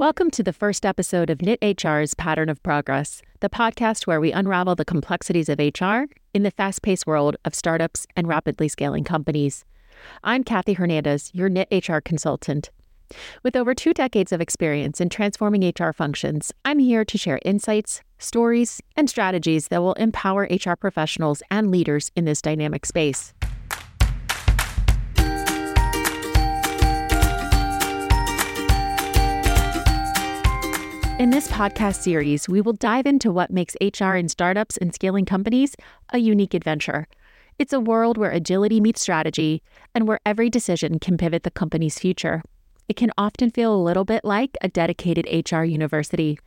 Welcome to the first episode of Knit HR's Pattern of Progress, the podcast where we unravel the complexities of HR in the fast paced world of startups and rapidly scaling companies. I'm Kathy Hernandez, your Knit HR consultant. With over two decades of experience in transforming HR functions, I'm here to share insights, stories, and strategies that will empower HR professionals and leaders in this dynamic space. In this podcast series, we will dive into what makes HR in startups and scaling companies a unique adventure. It's a world where agility meets strategy and where every decision can pivot the company's future. It can often feel a little bit like a dedicated HR university.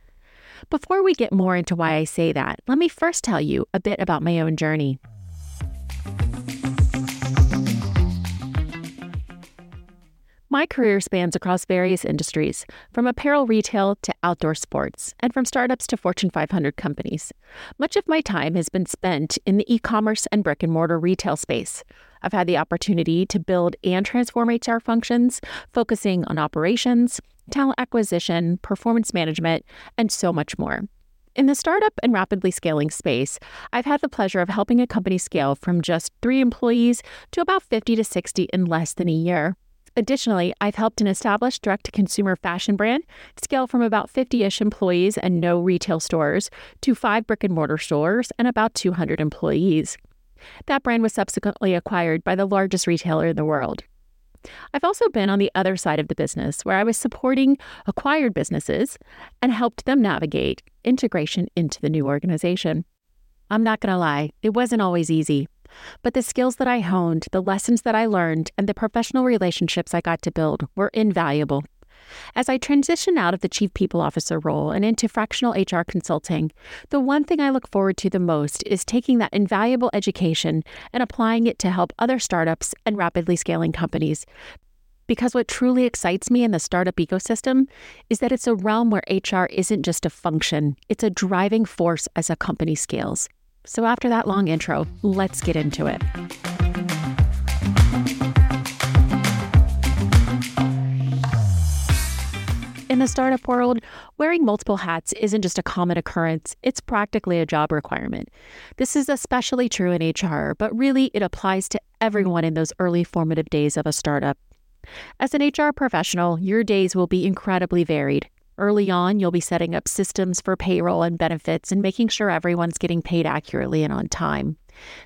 Before we get more into why I say that, let me first tell you a bit about my own journey. My career spans across various industries, from apparel retail to outdoor sports, and from startups to Fortune 500 companies. Much of my time has been spent in the e commerce and brick and mortar retail space. I've had the opportunity to build and transform HR functions, focusing on operations, talent acquisition, performance management, and so much more. In the startup and rapidly scaling space, I've had the pleasure of helping a company scale from just three employees to about 50 to 60 in less than a year. Additionally, I've helped an established direct to consumer fashion brand scale from about 50 ish employees and no retail stores to five brick and mortar stores and about 200 employees. That brand was subsequently acquired by the largest retailer in the world. I've also been on the other side of the business where I was supporting acquired businesses and helped them navigate integration into the new organization. I'm not going to lie, it wasn't always easy. But the skills that I honed, the lessons that I learned, and the professional relationships I got to build were invaluable. As I transition out of the Chief People Officer role and into fractional HR consulting, the one thing I look forward to the most is taking that invaluable education and applying it to help other startups and rapidly scaling companies. Because what truly excites me in the startup ecosystem is that it's a realm where HR isn't just a function, it's a driving force as a company scales. So, after that long intro, let's get into it. In the startup world, wearing multiple hats isn't just a common occurrence, it's practically a job requirement. This is especially true in HR, but really it applies to everyone in those early formative days of a startup. As an HR professional, your days will be incredibly varied. Early on, you'll be setting up systems for payroll and benefits and making sure everyone's getting paid accurately and on time.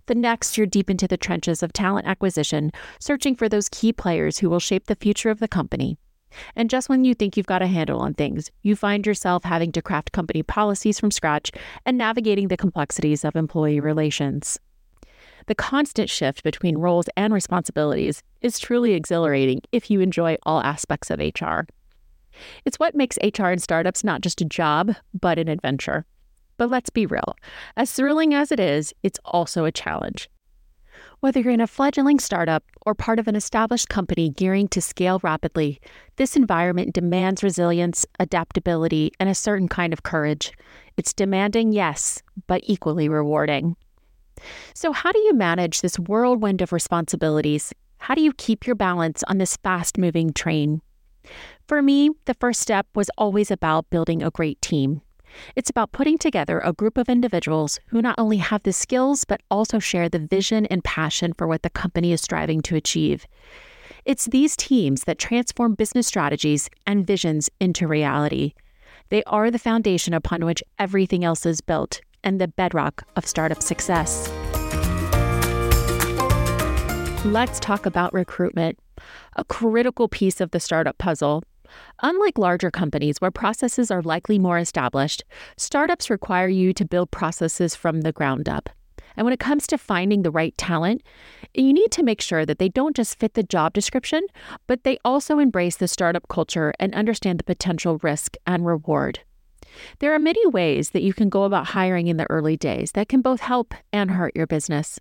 The next, you're deep into the trenches of talent acquisition, searching for those key players who will shape the future of the company. And just when you think you've got a handle on things, you find yourself having to craft company policies from scratch and navigating the complexities of employee relations. The constant shift between roles and responsibilities is truly exhilarating if you enjoy all aspects of HR. It's what makes HR in startups not just a job, but an adventure. But let's be real as thrilling as it is, it's also a challenge. Whether you're in a fledgling startup or part of an established company gearing to scale rapidly, this environment demands resilience, adaptability, and a certain kind of courage. It's demanding, yes, but equally rewarding. So, how do you manage this whirlwind of responsibilities? How do you keep your balance on this fast moving train? For me, the first step was always about building a great team. It's about putting together a group of individuals who not only have the skills, but also share the vision and passion for what the company is striving to achieve. It's these teams that transform business strategies and visions into reality. They are the foundation upon which everything else is built and the bedrock of startup success. Let's talk about recruitment, a critical piece of the startup puzzle Unlike larger companies where processes are likely more established, startups require you to build processes from the ground up. And when it comes to finding the right talent, you need to make sure that they don't just fit the job description, but they also embrace the startup culture and understand the potential risk and reward. There are many ways that you can go about hiring in the early days that can both help and hurt your business.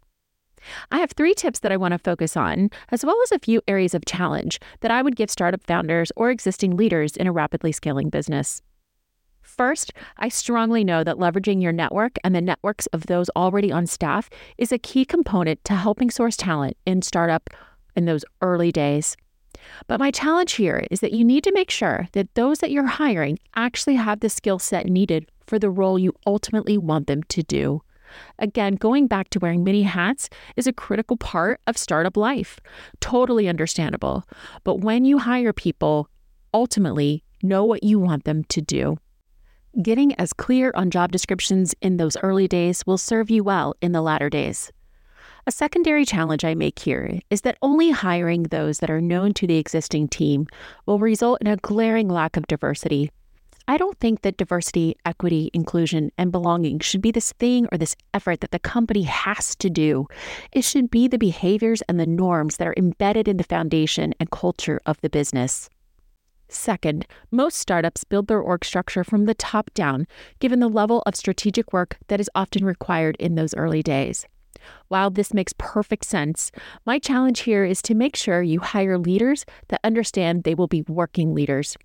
I have three tips that I want to focus on, as well as a few areas of challenge that I would give startup founders or existing leaders in a rapidly scaling business. First, I strongly know that leveraging your network and the networks of those already on staff is a key component to helping source talent in startup in those early days. But my challenge here is that you need to make sure that those that you're hiring actually have the skill set needed for the role you ultimately want them to do. Again, going back to wearing many hats is a critical part of startup life. Totally understandable. But when you hire people, ultimately know what you want them to do. Getting as clear on job descriptions in those early days will serve you well in the latter days. A secondary challenge I make here is that only hiring those that are known to the existing team will result in a glaring lack of diversity. I don't think that diversity, equity, inclusion, and belonging should be this thing or this effort that the company has to do. It should be the behaviors and the norms that are embedded in the foundation and culture of the business. Second, most startups build their org structure from the top down, given the level of strategic work that is often required in those early days. While this makes perfect sense, my challenge here is to make sure you hire leaders that understand they will be working leaders.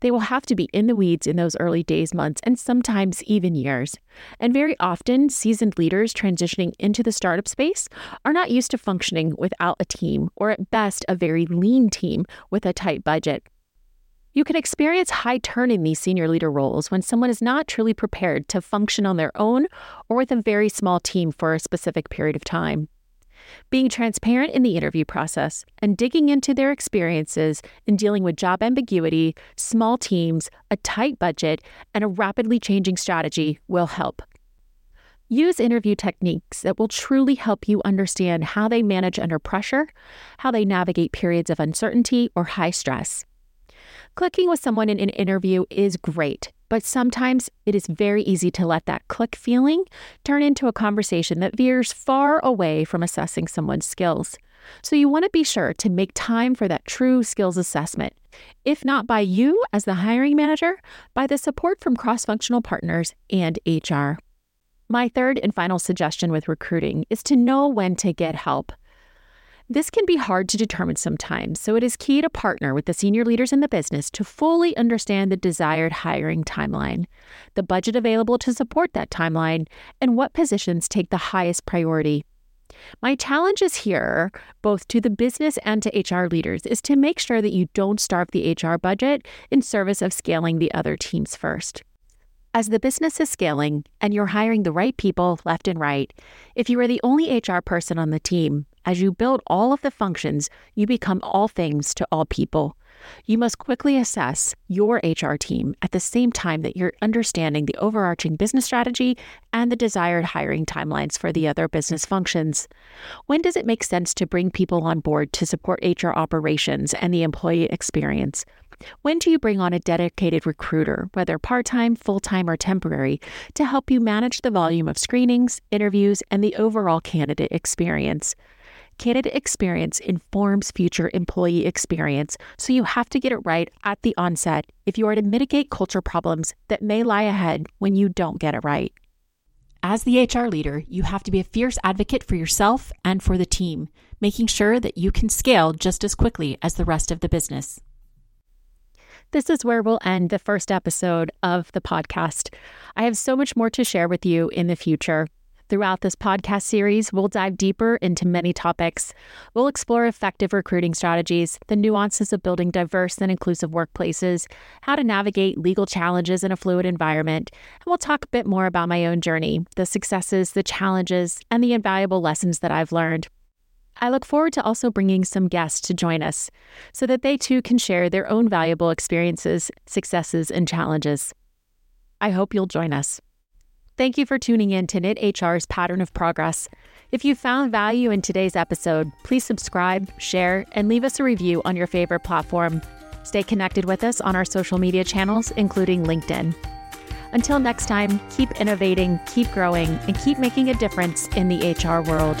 They will have to be in the weeds in those early days, months, and sometimes even years. And very often, seasoned leaders transitioning into the startup space are not used to functioning without a team, or at best, a very lean team with a tight budget. You can experience high turn in these senior leader roles when someone is not truly prepared to function on their own or with a very small team for a specific period of time. Being transparent in the interview process and digging into their experiences in dealing with job ambiguity, small teams, a tight budget, and a rapidly changing strategy will help. Use interview techniques that will truly help you understand how they manage under pressure, how they navigate periods of uncertainty or high stress. Clicking with someone in an interview is great, but sometimes it is very easy to let that click feeling turn into a conversation that veers far away from assessing someone's skills. So you want to be sure to make time for that true skills assessment. If not by you as the hiring manager, by the support from cross functional partners and HR. My third and final suggestion with recruiting is to know when to get help. This can be hard to determine sometimes, so it is key to partner with the senior leaders in the business to fully understand the desired hiring timeline, the budget available to support that timeline, and what positions take the highest priority. My challenge is here, both to the business and to HR leaders, is to make sure that you don't starve the HR budget in service of scaling the other teams first. As the business is scaling and you're hiring the right people left and right, if you are the only HR person on the team, as you build all of the functions, you become all things to all people. You must quickly assess your HR team at the same time that you're understanding the overarching business strategy and the desired hiring timelines for the other business functions. When does it make sense to bring people on board to support HR operations and the employee experience? When do you bring on a dedicated recruiter, whether part time, full time, or temporary, to help you manage the volume of screenings, interviews, and the overall candidate experience? Candidate experience informs future employee experience, so you have to get it right at the onset if you are to mitigate culture problems that may lie ahead when you don't get it right. As the HR leader, you have to be a fierce advocate for yourself and for the team, making sure that you can scale just as quickly as the rest of the business. This is where we'll end the first episode of the podcast. I have so much more to share with you in the future. Throughout this podcast series, we'll dive deeper into many topics. We'll explore effective recruiting strategies, the nuances of building diverse and inclusive workplaces, how to navigate legal challenges in a fluid environment, and we'll talk a bit more about my own journey, the successes, the challenges, and the invaluable lessons that I've learned. I look forward to also bringing some guests to join us so that they too can share their own valuable experiences, successes, and challenges. I hope you'll join us. Thank you for tuning in to Knit HR's Pattern of Progress. If you found value in today's episode, please subscribe, share, and leave us a review on your favorite platform. Stay connected with us on our social media channels, including LinkedIn. Until next time, keep innovating, keep growing, and keep making a difference in the HR world.